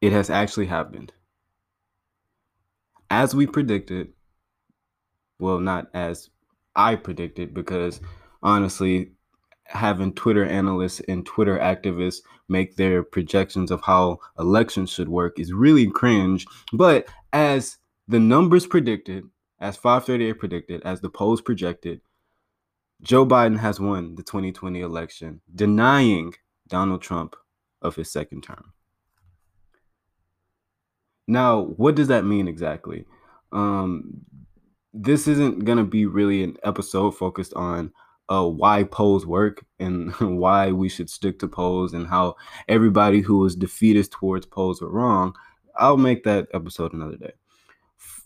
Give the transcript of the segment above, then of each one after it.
it has actually happened. As we predicted, well, not as I predicted, because honestly, having Twitter analysts and Twitter activists make their projections of how elections should work is really cringe. But as the numbers predicted, as 538 predicted, as the polls projected, Joe Biden has won the 2020 election, denying Donald Trump of his second term. Now, what does that mean exactly? Um, this isn't going to be really an episode focused on uh, why polls work and why we should stick to polls and how everybody who was defeatist towards polls were wrong. I'll make that episode another day.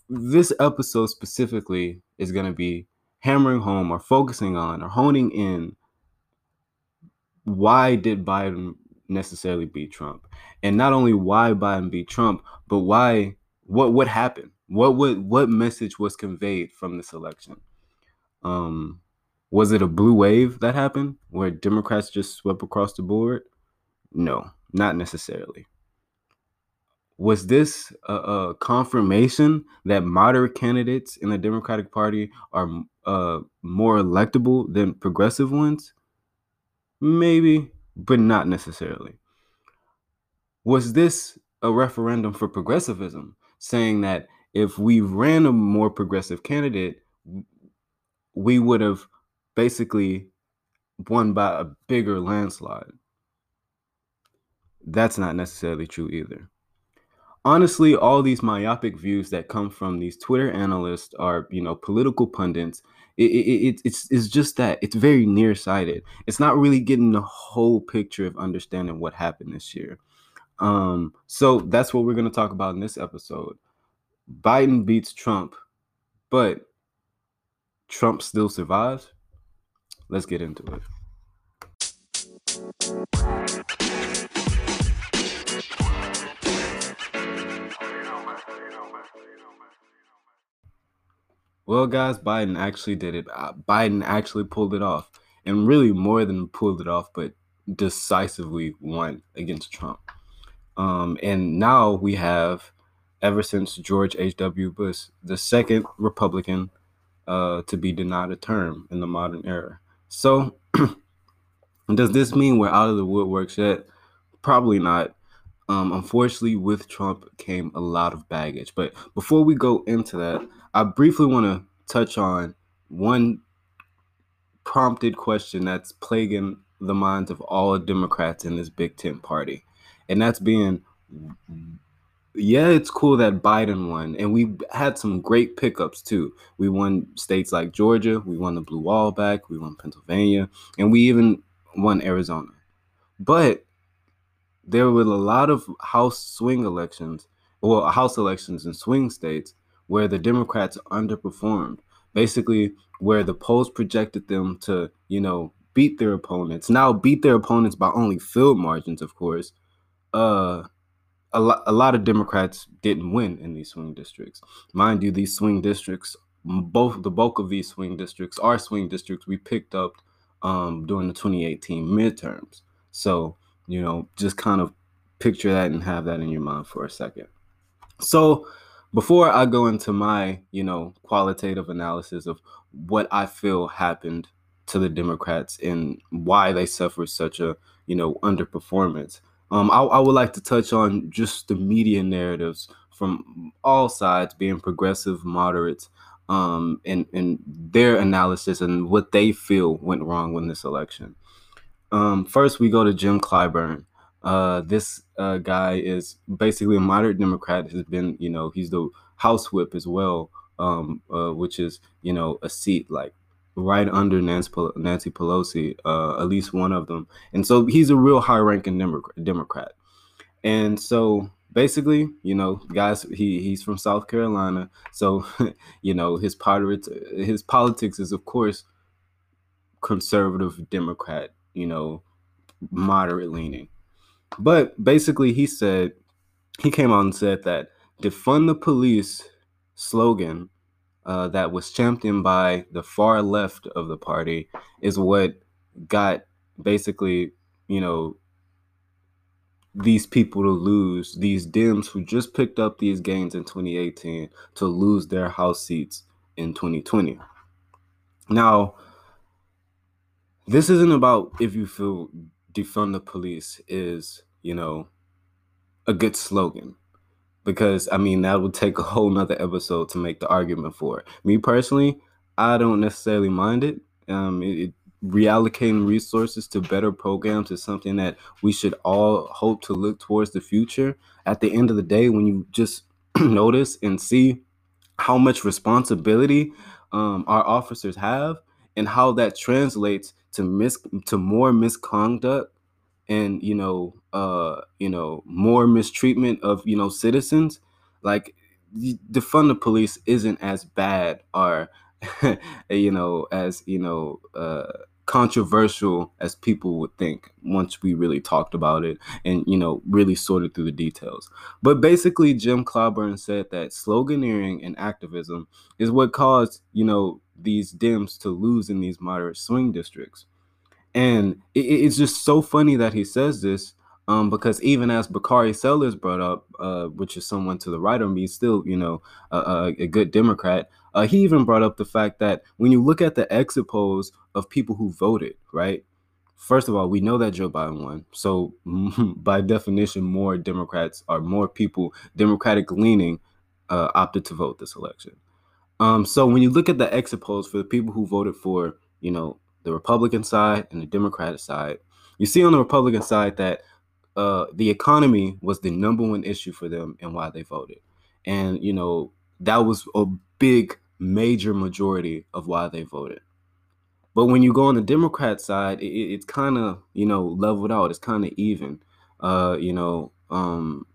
This episode specifically is going to be hammering home or focusing on or honing in why did Biden necessarily beat Trump? And not only why Biden beat Trump, but why what what happened? What what what message was conveyed from this election? Um was it a blue wave that happened where Democrats just swept across the board? No, not necessarily. Was this a, a confirmation that moderate candidates in the Democratic Party are uh, more electable than progressive ones? Maybe, but not necessarily. Was this a referendum for progressivism, saying that if we ran a more progressive candidate, we would have basically won by a bigger landslide. That's not necessarily true either. Honestly, all these myopic views that come from these Twitter analysts are, you know, political pundits. It, it, it, it's, it's just that it's very nearsighted. It's not really getting the whole picture of understanding what happened this year. Um, so that's what we're going to talk about in this episode. Biden beats Trump, but Trump still survives. Let's get into it. Well, guys, Biden actually did it. Uh, Biden actually pulled it off. And really, more than pulled it off, but decisively won against Trump. Um, and now we have, ever since George H.W. Bush, the second Republican uh, to be denied a term in the modern era. So, does this mean we're out of the woodworks yet? Probably not. Um, unfortunately, with Trump came a lot of baggage. But before we go into that, I briefly want to touch on one prompted question that's plaguing the minds of all Democrats in this big tent party. And that's being yeah, it's cool that Biden won, and we had some great pickups too. We won states like Georgia, we won the blue wall back, we won Pennsylvania, and we even won Arizona. But there were a lot of House swing elections, well, House elections in swing states where the Democrats underperformed. Basically, where the polls projected them to, you know, beat their opponents. Now beat their opponents by only field margins, of course. Uh a lot, a lot of Democrats didn't win in these swing districts. Mind you, these swing districts, both the bulk of these swing districts are swing districts we picked up um, during the 2018 midterms. So, you know, just kind of picture that and have that in your mind for a second. So, before I go into my, you know, qualitative analysis of what I feel happened to the Democrats and why they suffered such a, you know, underperformance, um, I, I would like to touch on just the media narratives from all sides, being progressive, moderates, um, and, and their analysis and what they feel went wrong with this election. Um, first, we go to Jim Clyburn. Uh, this uh, guy is basically a moderate Democrat. Has been, you know, he's the House Whip as well, um, uh, which is, you know, a seat like right under Nancy, Pelosi, uh, at least one of them. And so he's a real high ranking Democrat. And so basically, you know, guys, he, he's from South Carolina. So, you know, his politics, his politics is, of course, conservative Democrat, you know, moderate leaning. But basically, he said, he came out and said that defund the police slogan uh, that was championed by the far left of the party is what got basically, you know, these people to lose, these Dems who just picked up these gains in 2018 to lose their House seats in 2020. Now, this isn't about if you feel defund the police is, you know, a good slogan. Because I mean that would take a whole nother episode to make the argument for it. Me personally, I don't necessarily mind it. Um, it, it reallocating resources to better programs is something that we should all hope to look towards the future. At the end of the day, when you just notice and see how much responsibility um, our officers have and how that translates to mis to more misconduct and you know uh you know more mistreatment of you know citizens like defund the police isn't as bad or you know as you know uh controversial as people would think once we really talked about it and you know really sorted through the details. But basically jim clyburn said that sloganeering and activism is what caused you know these dems to lose in these moderate swing districts. And it, it's just so funny that he says this um, because even as Bakari Sellers brought up, uh, which is someone to the right of me, still, you know, a, a good Democrat, uh, he even brought up the fact that when you look at the exit polls of people who voted, right? First of all, we know that Joe Biden won. So, by definition, more Democrats or more people, Democratic leaning, uh, opted to vote this election. Um, so, when you look at the exit polls for the people who voted for, you know, the Republican side and the Democratic side, you see on the Republican side that uh, the economy was the number one issue for them and why they voted. And, you know, that was a big, major majority of why they voted. But when you go on the Democrat side, it, it's kind of, you know, leveled out. It's kind of even. Uh, you know, um,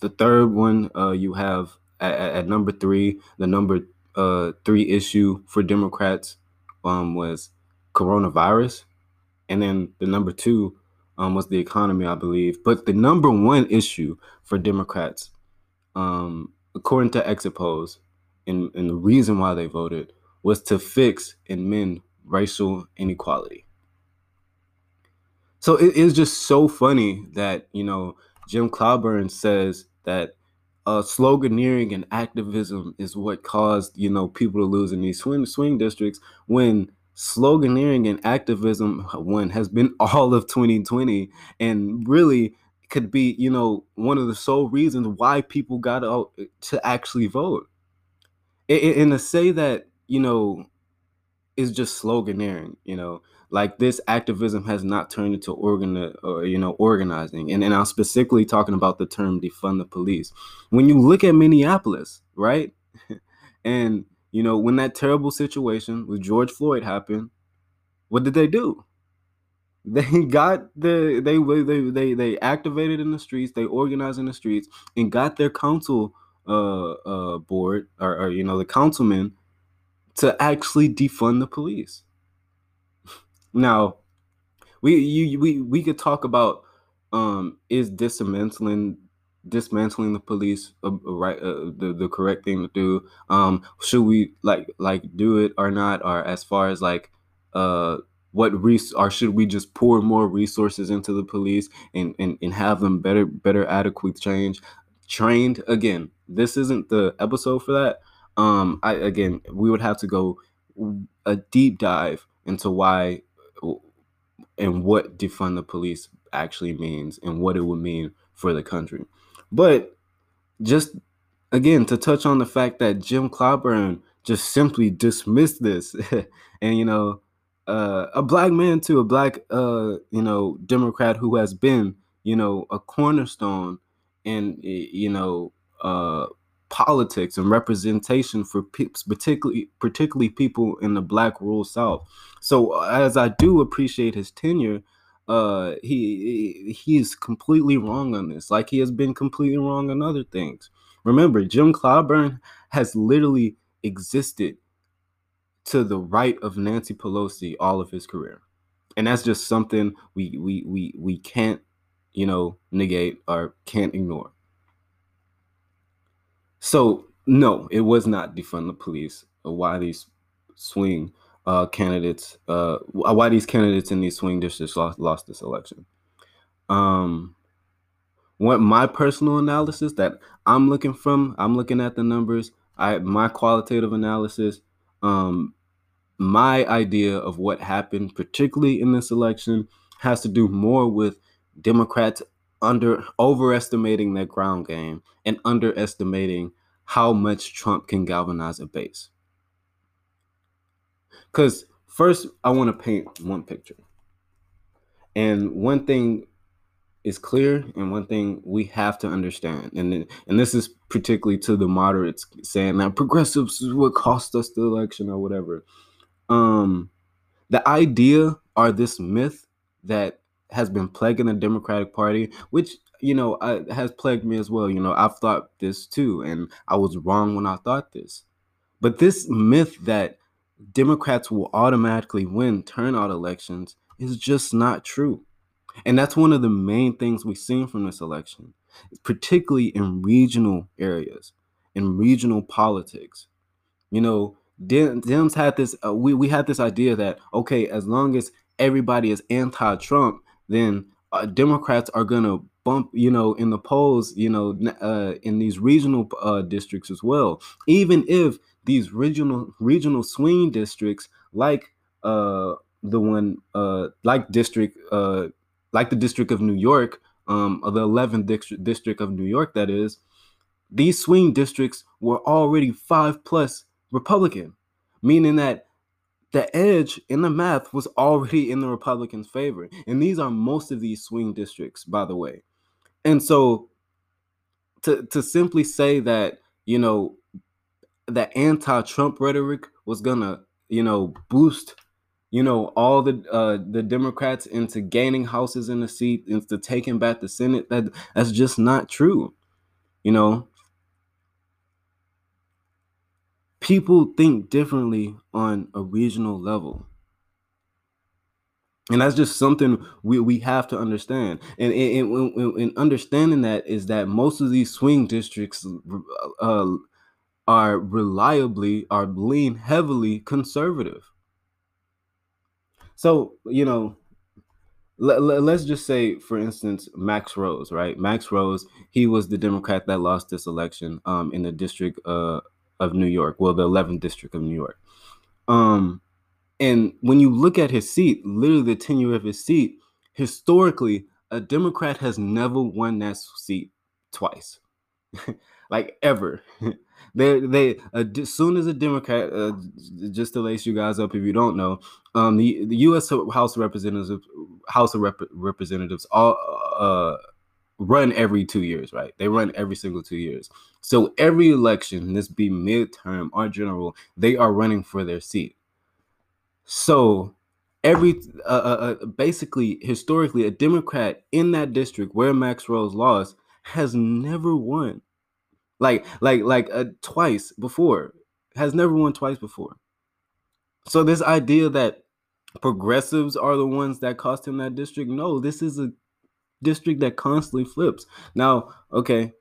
the third one uh, you have at, at, number three, the number uh, three issue for Democrats um, was coronavirus. And then the number two um, was the economy, I believe. But the number one issue for Democrats, um, according to exit polls, and, and the reason why they voted was to fix and mend racial inequality. So it is just so funny that, you know, Jim Clyburn says that uh, sloganeering and activism is what caused, you know, people to lose in these swing, swing districts when sloganeering and activism one has been all of 2020 and really could be you know one of the sole reasons why people got out eh, to actually vote. And to say that you know is just sloganeering you know like this activism has not turned into organ or you know organizing. And, and i'm specifically talking about the term defund the police. When you look at minneapolis right? And you know, when that terrible situation with George Floyd happened, what did they do? They got the they they they they activated in the streets, they organized in the streets, and got their council uh uh board or, or you know the councilmen to actually defund the police. now, we you we we could talk about um is dismantling dismantling the police uh, right uh, the, the correct thing to do. Um should we like like do it or not? Or as far as like uh what res or should we just pour more resources into the police and, and and have them better better adequate change trained? Again this isn't the episode for that. Um i again we would have to go a deep dive into why and what defund the police actually means and what it would mean for the country but just again to touch on the fact that Jim Clyburn just simply dismissed this, and you know, uh, a black man too, a black uh, you know Democrat who has been you know a cornerstone in you know uh, politics and representation for pe- particularly particularly people in the black rural South. So as I do appreciate his tenure, uh he he's completely wrong on this. Like he has been completely wrong on other things. Remember jim clyburn has literally existed to the right of nancy pelosi all of his career. And that's just something we we we, we can't you know negate or can't ignore. So no it was not defund the police why these swing uh, candidates, uh, why these candidates in these swing districts lost, lost this election. Um, what my personal analysis that I'm looking from, I'm looking at the numbers. I my qualitative analysis, um, my idea of what happened, particularly in this election, has to do more with Democrats under overestimating their ground game and underestimating how much Trump can galvanize a base. Because first, I want to paint one picture. And one thing is clear, and one thing we have to understand, and and this is particularly to the moderates saying that progressives is what cost us the election or whatever. Um, the idea or this myth that has been plaguing the Democratic Party, which you know uh, has plagued me as well. You know, I've thought this too, and I was wrong when I thought this. But this myth that Democrats will automatically win turnout elections is just not true. And that's one of the main things we've seen from this election, particularly in regional areas, in regional politics. You know, Dems had this, uh, we, we had this idea that, okay, as long as everybody is anti Trump, then uh, Democrats are going to bump, you know, in the polls, you know, uh, in these regional uh, districts as well. Even if these regional regional swing districts, like uh, the one, uh, like district, uh, like the District of New York, um, the 11th district, district of New York, that is, these swing districts were already five plus Republican, meaning that the edge in the math was already in the Republicans' favor. And these are most of these swing districts, by the way. And so to to simply say that, you know, that anti-Trump rhetoric was gonna, you know, boost, you know, all the uh the Democrats into gaining houses in the seat, into taking back the Senate, that that's just not true. You know, people think differently on a regional level. And that's just something we, we have to understand. And in understanding that is that most of these swing districts uh, are reliably, are lean heavily conservative. So, you know, let, let, let's just say, for instance, Max Rose, right? Max Rose, he was the Democrat that lost this election um, in the district uh, of New York, well, the 11th district of New York. Um, and when you look at his seat, literally the tenure of his seat, historically, a Democrat has never won that seat twice, like ever. they they uh, as soon as a Democrat, uh, just to lace you guys up if you don't know, um, the the U.S. House of Representatives, House of Rep- Representatives, all uh run every two years, right? They run every single two years. So every election, this be midterm or general, they are running for their seat. So every uh, uh, uh, basically historically, a Democrat in that district where Max Rose lost has never won, like like like uh, twice before, has never won twice before. So this idea that progressives are the ones that cost him that district, no, this is a district that constantly flips. Now, okay,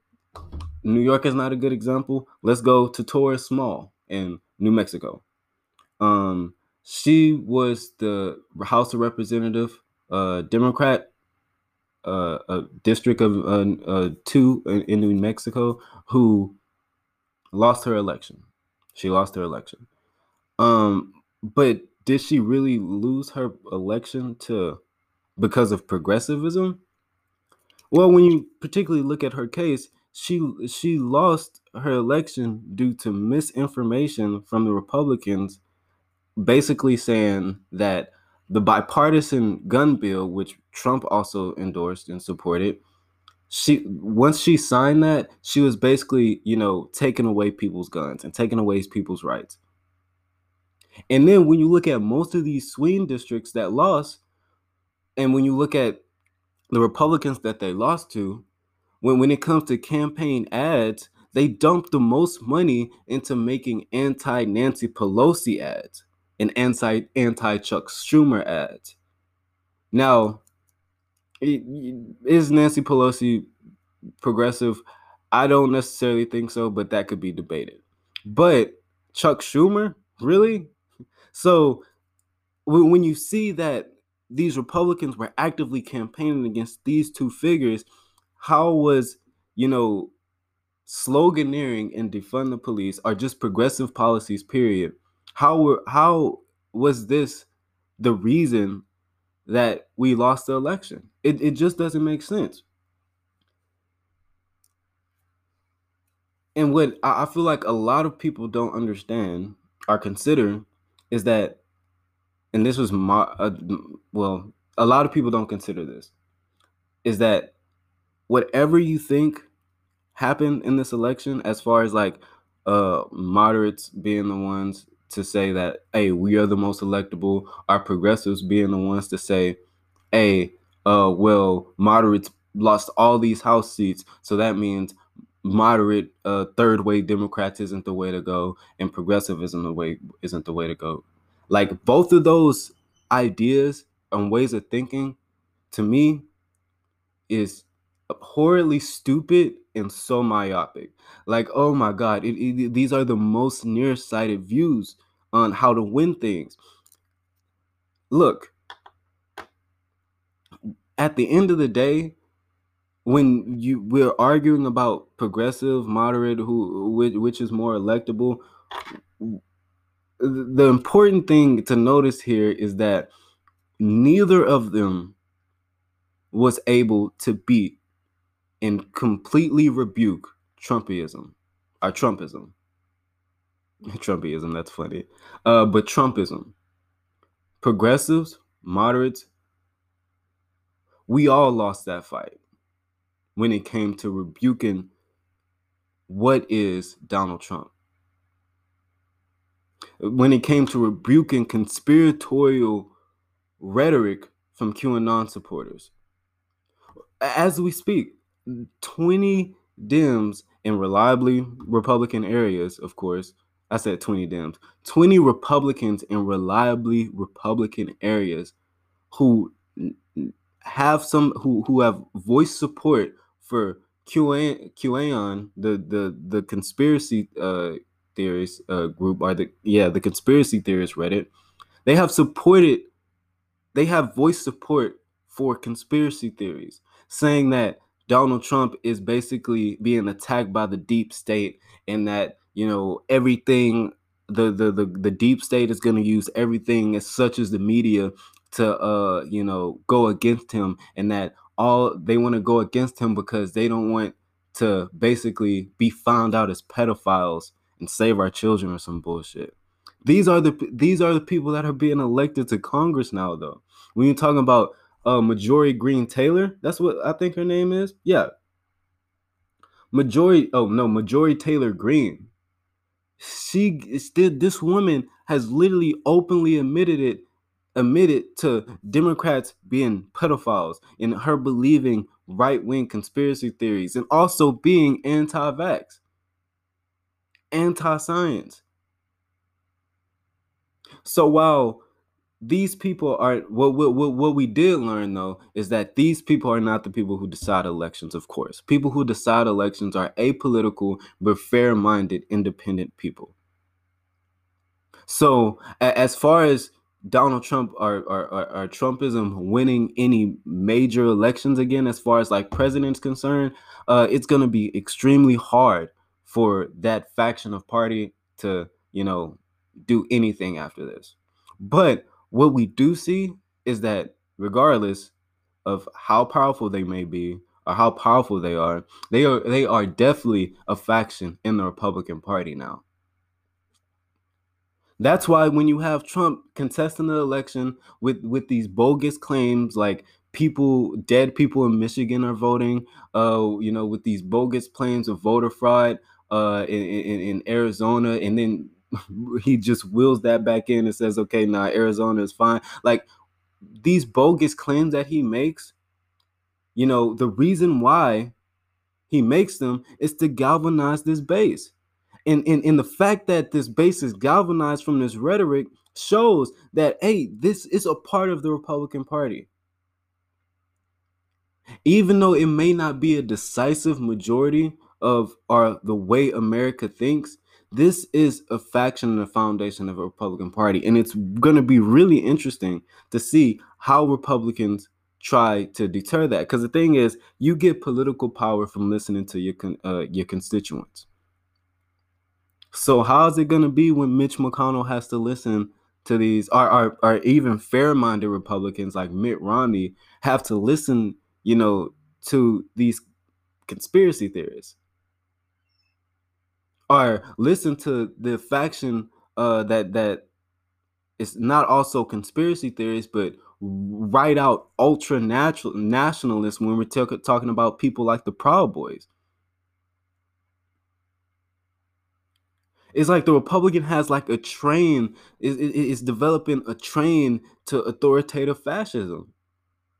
New York is not a good example. Let's go to Torres Small in New Mexico. Um, she was the House of Representative, uh, Democrat, uh, a district of uh, uh two in, in New Mexico, who lost her election. She lost her election. Um, but did she really lose her election to because of progressivism? Well, when you particularly look at her case, she she lost her election due to misinformation from the Republicans, basically saying that the bipartisan gun bill, which Trump also endorsed and supported, she once she signed that, she was basically, you know, taking away people's guns and taking away people's rights. And then when you look at most of these swing districts that lost, and when you look at the Republicans that they lost to, when, when it comes to campaign ads, they dump the most money into making anti Nancy Pelosi ads and anti anti Chuck Schumer ads. Now, is Nancy Pelosi progressive? I don't necessarily think so, but that could be debated. But Chuck Schumer, really? So when you see that these Republicans were actively campaigning against these two figures, how was you know sloganeering and defund the police are just progressive policies period how were how was this the reason that we lost the election? It, it just doesn't make sense. And what I feel like a lot of people don't understand or consider is that, and this was my, uh, well, a lot of people don't consider this, is that whatever you think happened in this election, as far as like uh moderates being the ones to say that, hey, we are the most electable, our progressives being the ones to say, hey, uh, well, moderates lost all these house seats, so that means moderate uh, third way Democrats isn't the way to go, and progressivism the way isn't the way to go. Like both of those ideas and ways of thinking, to me, is horribly stupid and so myopic. Like, oh my God, it, it, these are the most nearsighted views on how to win things. Look, at the end of the day, when you we're arguing about progressive, moderate, who which, which is more electable, the important thing to notice here is that neither of them was able to beat and completely rebuke Trumpism or Trumpism. Trumpism, that's funny. Uh, but Trumpism, progressives, moderates, we all lost that fight when it came to rebuking what is Donald Trump. When it came to rebuking conspiratorial rhetoric from QAnon supporters. As we speak, 20 Dems in reliably Republican areas, of course. I said 20 Dems, 20 Republicans in reliably Republican areas who have some who who have voiced support for QAnon, QAnon the the the conspiracy uh, theories uh, group or the yeah the conspiracy theorists Reddit, they have supported, they have voiced support for conspiracy theories, saying that Donald Trump is basically being attacked by the deep state and that you know everything the the the, the deep state is going to use everything as such as the media to uh you know go against him and that all they want to go against him because they don't want to basically be found out as pedophiles and save our children or some bullshit. These are the these are the people that are being elected to Congress now though. When you're talking about uh Marjorie Greene Taylor, that's what I think her name is. Yeah. Majority oh no, Marjorie Taylor Greene. She still this woman has literally openly admitted it admitted to Democrats being pedophiles and her believing right wing conspiracy theories and also being anti vax, anti science. So while these people are what, what what we did learn though is that these people are not the people who decide elections of course people who decide elections are apolitical but fair-minded independent people so as far as Donald Trump or, or, or, or, Trumpism winning any major elections again, as far as like president's concerned, uh, it's going to be extremely hard for that faction of party to, you know, do anything after this. But what we do see is that regardless of how powerful they may be or how powerful they are, they are they are definitely a faction in the Republican Party now. That's why when you have Trump contesting the election with with these bogus claims like people dead people in Michigan are voting, uh, you know, with these bogus claims of voter fraud uh in, in, in Arizona, and then he just wheels that back in and says, okay, now nah, Arizona is fine. Like these bogus claims that he makes, you know, the reason why he makes them is to galvanize this base. And, and, and the fact that this base is galvanized from this rhetoric shows that, hey, this is a part of the Republican Party. Even though it may not be a decisive majority of our the way America thinks, this is a faction and a foundation of a Republican Party. And it's going to be really interesting to see how Republicans try to deter that. Because the thing is, you get political power from listening to your uh, your constituents. So how is it going to be when Mitch McConnell has to listen to these, or, or, or even fair-minded Republicans like Mitt Romney have to listen, you know, to these conspiracy theorists, or listen to the faction uh, that that is not also conspiracy theories, but write out ultra natural nationalists when we're t- talking about people like the Proud Boys. It's like the Republican has like a train is is developing a train to authoritative fascism.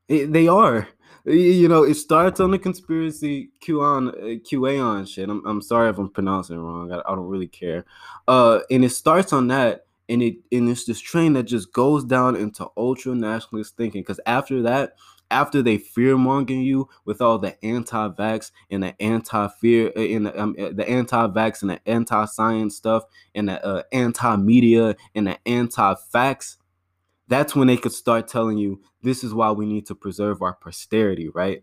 It, they are. You know, it starts on the conspiracy QAnon, uh, QAnon shit. I'm, I'm sorry if I'm pronouncing it wrong. I, I don't really care. Uh, and it starts on that, and it and it's this train that just goes down into ultra nationalist thinking. Because after that, after they fear mongering you with all the anti-vax and the anti-fear and uh, the, um, uh, the anti-vax and the anti-science stuff and the uh, anti-media and the anti-facts that's when they could start telling you this is why we need to preserve our posterity right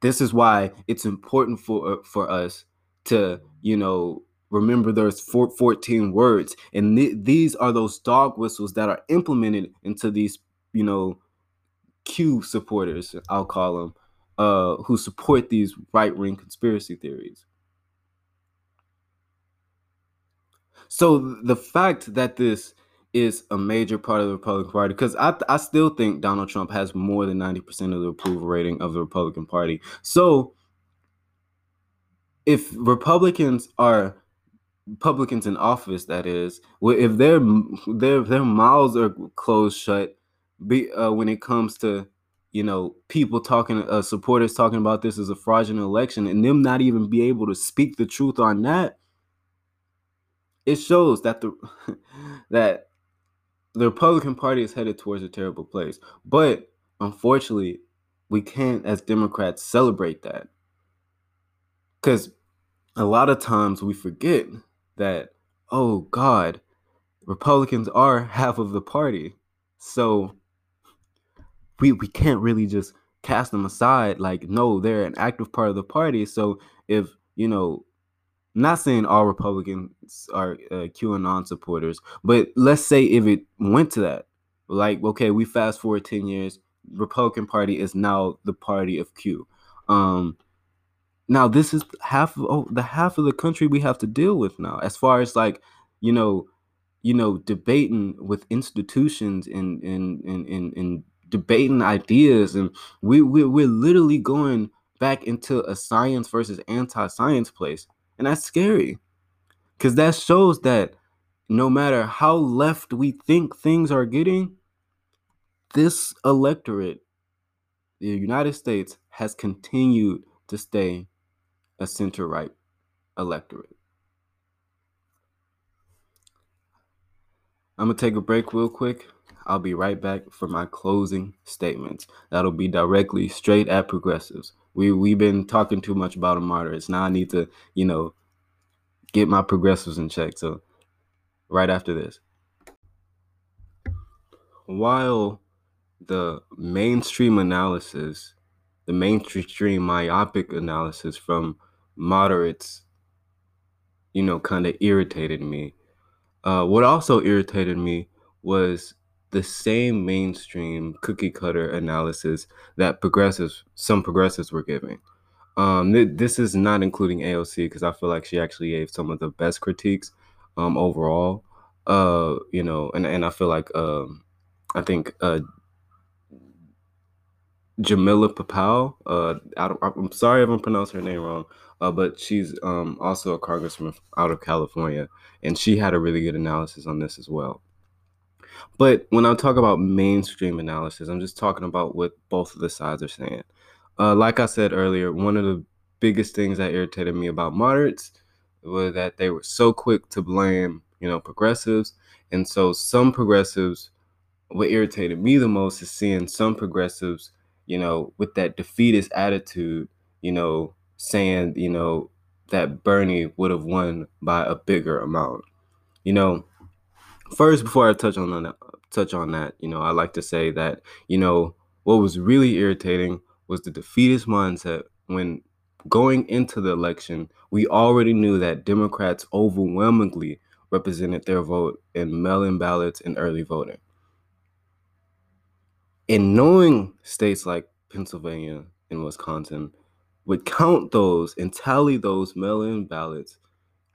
this is why it's important for uh, for us to you know remember there's 14 words and th- these are those dog whistles that are implemented into these you know Q supporters, I'll call them, uh, who support these right wing conspiracy theories. So the fact that this is a major part of the Republican Party, because I, I still think Donald Trump has more than 90% of the approval rating of the Republican Party. So if Republicans are Republicans in office, that is, if their their their mouths are closed shut, be uh, when it comes to you know people talking uh, supporters talking about this as a fraudulent election and them not even be able to speak the truth on that it shows that the that the republican party is headed towards a terrible place but unfortunately we can't as democrats celebrate that. Because a lot of times we forget that oh god republicans are half of the party. So we we can't really just cast them aside like no they're an active part of the party. So if you know not saying all republicans are uh, qanon supporters but let's say if it went to that like okay we fast forward 10 years republican party is now the party of q. Um now this is half of oh, the half of the country we have to deal with now as far as like you know you know debating with institutions and and and and, and debating ideas and we, we we're literally going back into a science versus anti-science place and that's scary because that shows that no matter how left we think things are getting this electorate the united states has continued to stay a center right electorate i'm gonna take a break real quick I'll be right back for my closing statements. That'll be directly straight at progressives. We we've been talking too much about moderates. Now I need to, you know, get my progressives in check. So right after this. While the mainstream analysis, the mainstream myopic analysis from moderates, you know, kind of irritated me. Uh, what also irritated me was the same mainstream cookie cutter analysis that progressives, some progressives were giving. Um, th- this is not including AOC because I feel like she actually gave some of the best critiques um, overall. Uh, you know, and, and I feel like um, I think uh, Jamila Popal. Uh, I am sorry if I'm pronouncing her name wrong, uh, but she's um, also a congressman out of California, and she had a really good analysis on this as well. But when I talk about mainstream analysis, I'm just talking about what both of the sides are saying. Uh, like I said earlier, one of the biggest things that irritated me about moderates was that they were so quick to blame, you know, progressives. And so some progressives, what irritated me the most is seeing some progressives, you know, with that defeatist attitude, you know, saying, you know, that Bernie would have won by a bigger amount. You know, first before I touch on that, touch on that, you know, I like to say that, you know, what was really irritating was the defeatist mindset when going into the election, we already knew that Democrats overwhelmingly represented their vote in mail in ballots and early voting. And knowing states like Pennsylvania and Wisconsin would count those and tally those mail in ballots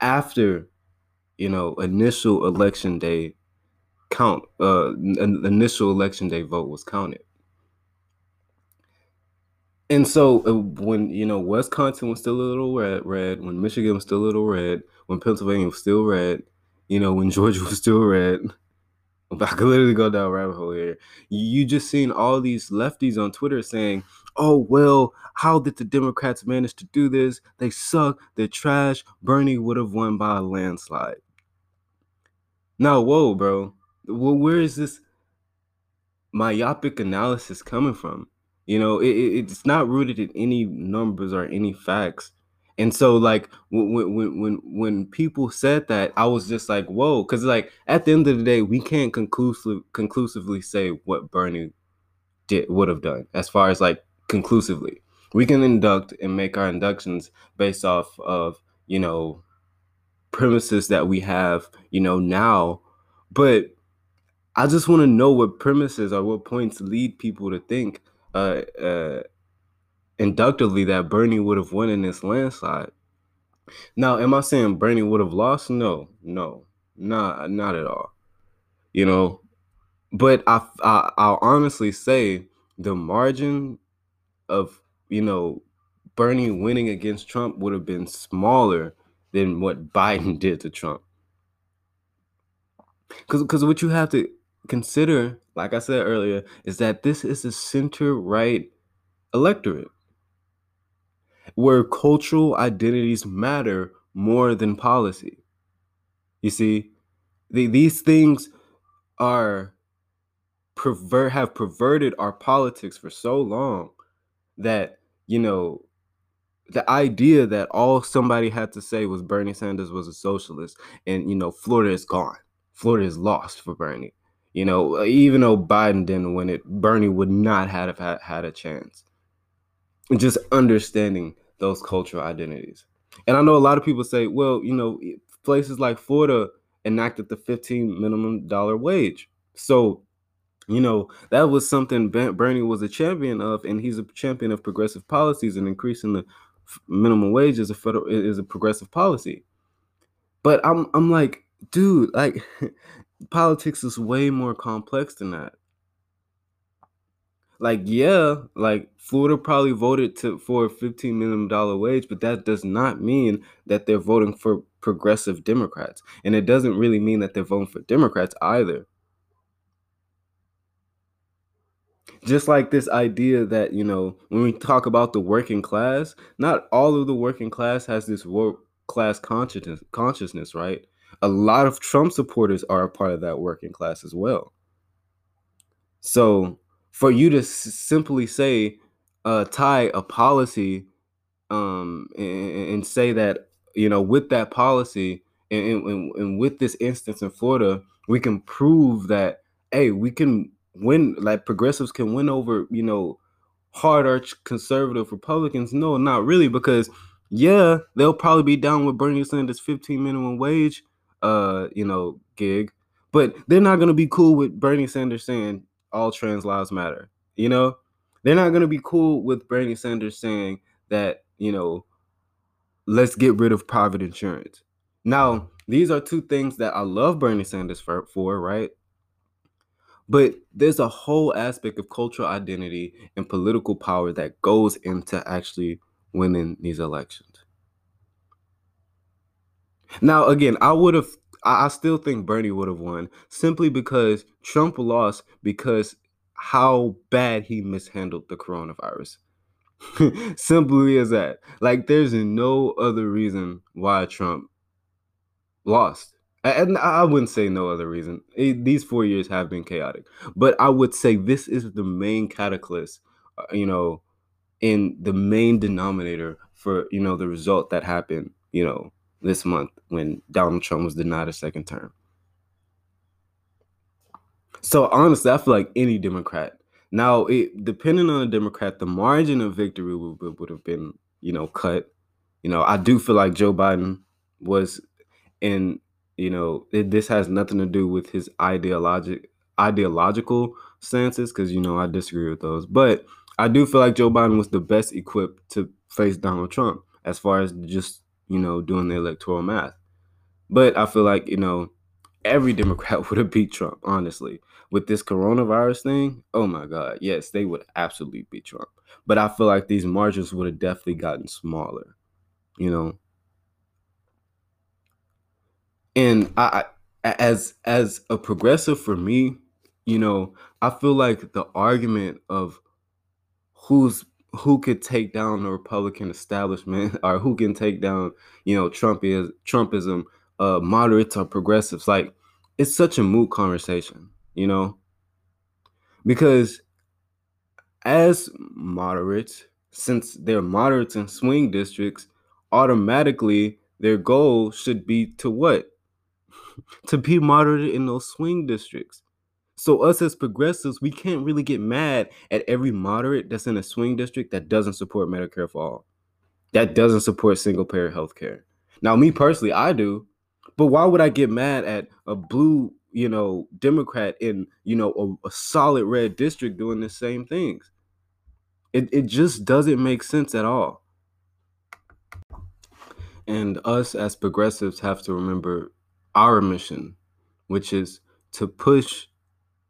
after, you know, initial election day count, uh, initial election day vote was counted. And so uh, when you know Wisconsin was still a little red, red, when Michigan was still a little red, when Pennsylvania was still red, you know, when Georgia was still red, I could literally go down rabbit hole here. You just seen all these lefties on Twitter saying, "Oh well, how did the Democrats manage to do this? They suck. They're trash. Bernie would have won by a landslide." Now, whoa, bro. Well, where is this myopic analysis coming from? You know, it, it's not rooted in any numbers or any facts. And so, like when when when when people said that, I was just like, "Whoa!" Because like at the end of the day, we can't conclusively conclusively say what Bernie did would have done as far as like conclusively. We can induct and make our inductions based off of you know premises that we have you know now, but I just want to know what premises or what points lead people to think uh, uh, inductively that Bernie would have won in this landslide. Now, am I saying Bernie would have lost? No, no, not not at all. You know, but I, I I'll honestly say the margin of you know Bernie winning against Trump would have been smaller than what Biden did to Trump. Because because what you have to consider, like I said earlier, is that this is a center right electorate where cultural identities matter more than policy. You see, the, these things are pervert have perverted our politics for so long that you know the idea that all somebody had to say was Bernie Sanders was a socialist and you know Florida is gone. Florida is lost for Bernie. You know, even though Biden didn't win it, Bernie would not have had, had a chance. Just understanding those cultural identities. And I know a lot of people say, well, you know, places like Florida enacted the 15 minimum dollar wage. So, you know, that was something Bernie was a champion of, and he's a champion of progressive policies and increasing the minimum wage is a federal is a progressive policy. But I'm I'm like, dude, like politics is way more complex than that like yeah, like Florida probably voted to for a fifteen million dollar wage, but that does not mean that they're voting for progressive Democrats, and it doesn't really mean that they're voting for Democrats either. Just like this idea that you know, when we talk about the working class, not all of the working class has this work class consciousness, consciousness, right? A lot of Trump supporters are a part of that working class as well. So for you to s- simply say uh, tie a policy um, and, and, say that you know with that policy and, and, and with this instance in Florida, we can prove that hey, we can win. Like progressives can win over you know hard arch conservative Republicans. No, not really, because yeah, they'll probably be down with Bernie Sanders' 15 minimum wage, uh, you know, gig, but they're not gonna be cool with Bernie Sanders saying all trans lives matter. You know, they're not to be cool with Bernie Sanders saying that, you know, let's get rid of private insurance. Now, these are two things that I love Bernie Sanders for, for right? But there's a whole aspect of cultural identity and political power that goes into actually winning these elections. Now, again, I would have I, still think Bernie would have won simply because Trump lost because how bad he mishandled the coronavirus. Simply as that. Like there's no other reason why Trump lost. And I wouldn't say no other reason. These four years have been chaotic, but I would say this is the main catalyst, uh, you know, in the main denominator for you know the result that happened, you know, this month when Donald Trump was denied a second term. So honestly, I feel like any Democrat, Now, it depending on the Democrat, the margin of victory would, would have been, you know, cut. You know, I do feel like Joe Biden was in, you know, it, this has nothing to do with his ideologic ideological stances because you know I disagree with those, but I do feel like Joe Biden was the best equipped to face Donald Trump as far as just you know doing the electoral math. But I feel like you know every Democrat would have beat Trump, honestly. With this coronavirus thing, oh my God, yes, they would absolutely beat Trump. But I feel like these margins would have definitely gotten smaller, you know. And I, as as a progressive for me, you know, I feel like the argument of who's who could take down the Republican establishment or who can take down, you know, Trump is Trumpism, uh, moderates or progressives, like it's such a moot conversation, you know, because as moderates, since they're moderates in swing districts, automatically their goal should be to what? to be moderate in those swing districts. So us as progressives, we can't really get mad at every moderate that's in a swing district that doesn't support Medicare for all, that doesn't support single payer health care. Now, me personally, I do, but why would I get mad at a blue, you know, Democrat in, you know, a, a solid red district doing the same things? It, it just doesn't make sense at all. And us as progressives have to remember our mission, which is to push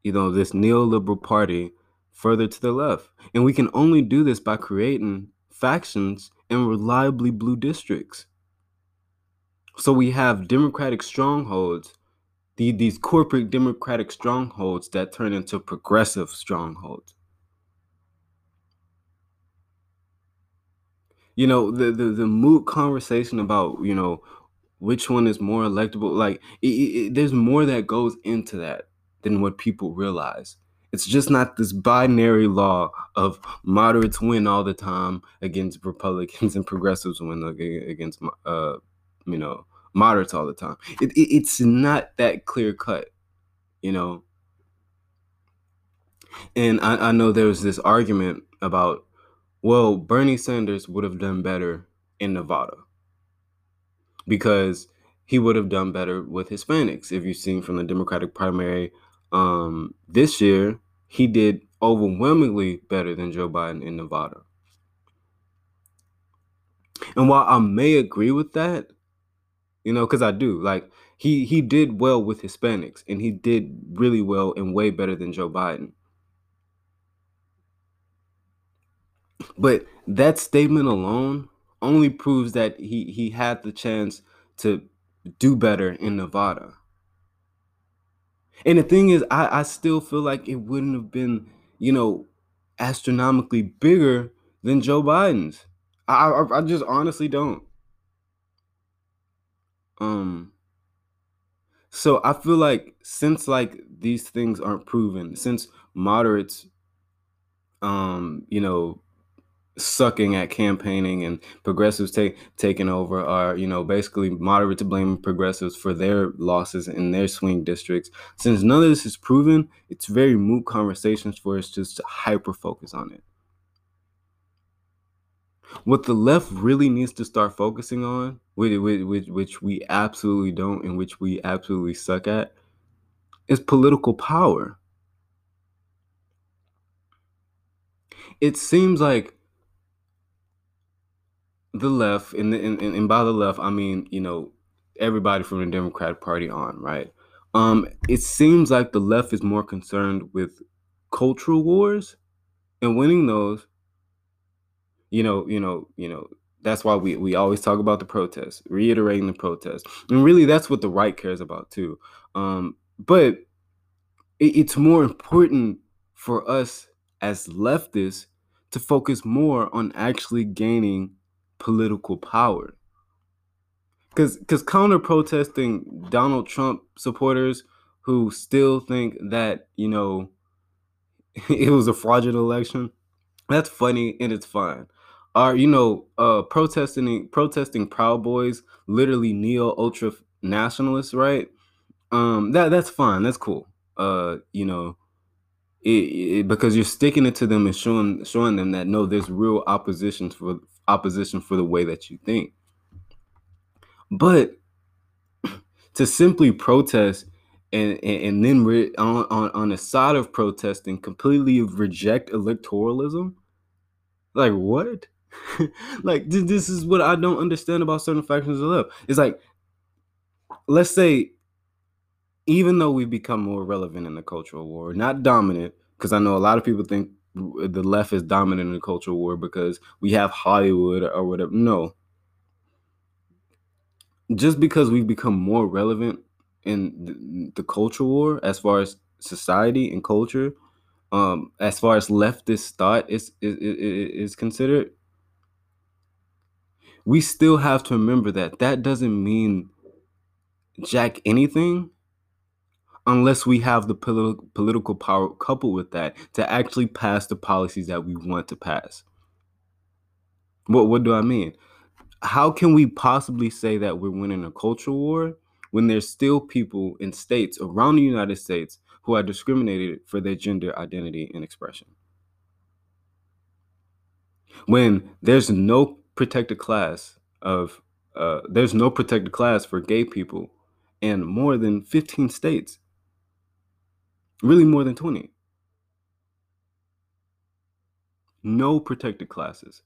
you know, this neoliberal party further to the left. And we can only do this by creating factions in reliably blue districts. So we have democratic strongholds, the, these corporate democratic strongholds that turn into progressive strongholds. You know, the, the, the moot conversation about, you know, which one is more electable, like, it, it, there's more that goes into that than what people realize. It's just not this binary law of moderates win all the time against Republicans and progressives win against, uh, you know, moderates all the time. It, it, it's not that clear cut, you know. And I, I know there was this argument about, well, Bernie Sanders would have done better in Nevada because he would have done better with Hispanics. If you've seen from the Democratic primary um, this year, he did overwhelmingly better than Joe Biden in Nevada. And while I may agree with that, you know, because I do, like he he did well with Hispanics, and he did really well and way better than Joe Biden. But that statement alone only proves that he he had the chance to do better in Nevada. And the thing is, I, I still feel like it wouldn't have been, you know, astronomically bigger than Joe Biden's. I, I, I just honestly don't. Um. So I feel like since like these things aren't proven, since moderates, um, you know, sucking at campaigning and progressives take taking over are you know basically moderate to blame progressives for their losses in their swing districts. Since none of this is proven it's very moot conversations for us just to hyper focus on it. What the left really needs to start focusing on which, which, which we absolutely don't and which we absolutely suck at is political power. It seems like the left, and, and and by the left, I mean you know everybody from the Democratic Party on, right? Um, it seems like the left is more concerned with cultural wars and winning those. You know, you know, you know. That's why we, we always talk about the protests, reiterating the protests, and really that's what the right cares about too. Um, but it, it's more important for us as leftists to focus more on actually gaining political power. Cause cause counter protesting Donald Trump supporters who still think that, you know, it was a fraudulent election, that's funny and it's fine. Are you know, uh protesting protesting Proud Boys, literally neo ultra nationalists, right? Um that that's fine, that's cool. Uh, you know, it, it, because you're sticking it to them and showing showing them that no, there's real opposition for opposition for the way that you think. But to simply protest and and, and then re- on, on on the side of protesting completely reject electoralism, like what? like this is what I don't understand about certain factions of left. It's like, let's say, even though we become more relevant in the cultural war, not dominant, because I know a lot of people think the left is dominant in the cultural war because we have Hollywood or whatever. No, just because we've become more relevant in the, the culture war as far as society and culture, um, as far as leftist thought is is, is, is considered, we still have to remember that. That doesn't mean jack anything unless we have the politi- political power coupled with that to actually pass the policies that we want to pass. What what do I mean? How can we possibly say that we're winning a cultural war when there's still people in states around the United States who are discriminated for their gender identity and expression? When there's no protected class of uh, there's no protected class for gay people in more than 15 states really more than 20 no protected classes.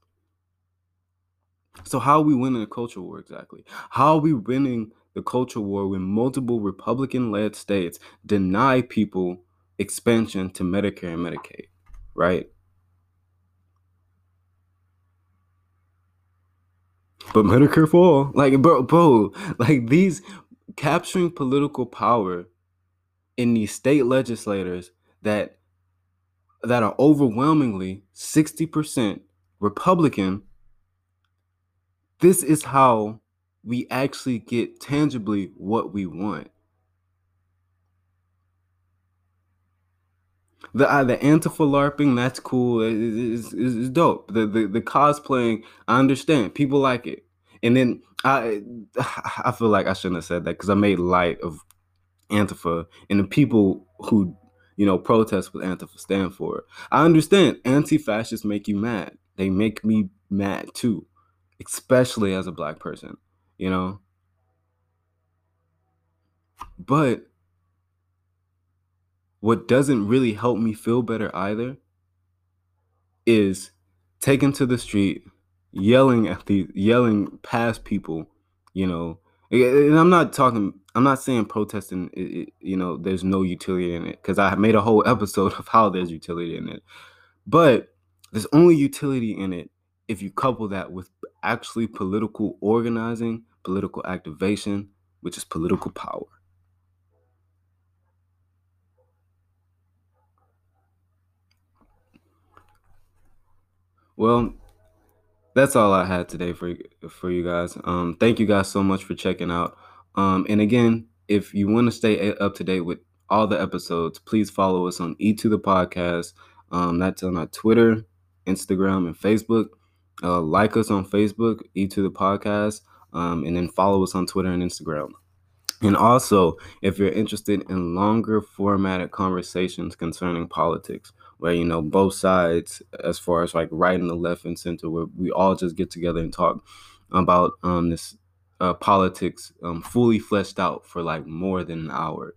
So how are we winning the culture war exactly? How are we winning the culture war when multiple republican-led states deny people expansion to medicare and medicaid right? But Medicare for all, like bro, bro, like these capturing political power in these state legislators that that are overwhelmingly 60% Republican. This is how we actually get tangibly what we want. The uh, the Antifa LARPing, that's cool. It's, it's dope. The, the the cosplaying, I understand. People like it. And then I I feel like I shouldn't have said that because I made light of Antifa and the people who you know protest what Antifa stand for. I understand anti-fascists make you mad. They make me mad too, especially as a black person. You know. But what doesn't really help me feel better either is taken to the street yelling at the yelling past people you know and i'm not talking i'm not saying protesting you know there's no utility in it because i made a whole episode of how there's utility in it. But there's only utility in it if you couple that with actually political organizing political activation which is political power. Well, that's all I had today for for you guys. Um, thank you guys so much for checking out. Um, and again, if you want to stay up to date with all the episodes, please follow us on E to the podcast. Um, that's on our Twitter, Instagram, and Facebook. Uh, like us on Facebook, E to the podcast, um, and then follow us on Twitter and Instagram. And also, if you're interested in longer formatted conversations concerning politics, where you know both sides, as far as like right and the left and center, where we all just get together and talk about um, this uh, politics um, fully fleshed out for like more than an hour.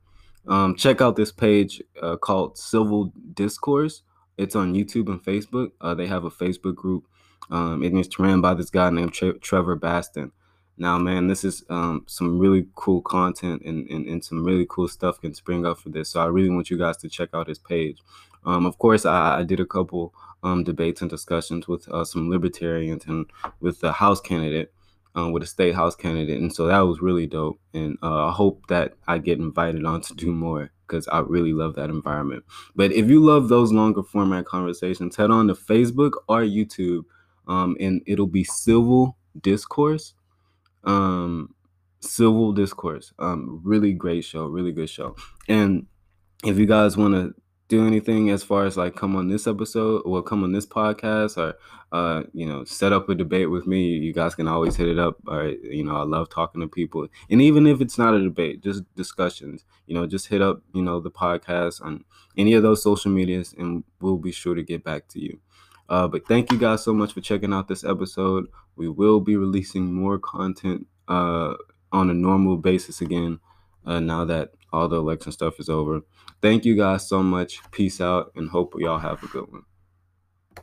Um, check out this page uh, called Civil Discourse. It's on YouTube and Facebook. Uh, they have a Facebook group. Um, it is ran by this guy named Tre- Trevor Baston. Now, man, this is um, some really cool content and, and, and some really cool stuff can spring up for this. So I really want you guys to check out his page. Um, of course, I, I, did a couple um, debates and discussions with uh, some libertarians and with the House candidate, um, with a state House candidate, and so that was really dope. And uh, I hope that I get invited on to do more because I really love that environment. But if you love those longer format conversations, head on to Facebook or YouTube, um, and it'll be Civil Discourse. Um, Civil Discourse. Um, really great show, really good show. And if you guys want to do anything as far as like come on this episode or come on this podcast or uh, you know set up a debate with me you guys can always hit it up right? You know i love talking to people. And even if it's not a debate just discussions you know just hit up you know the podcast on any of those social medias and we'll be sure to get back to you. Uh, but thank you guys so much for checking out this episode. We will be releasing more content uh, on a normal basis again uh, now that all the election stuff is over Thank you guys so much. Peace out and hope y'all have a good one.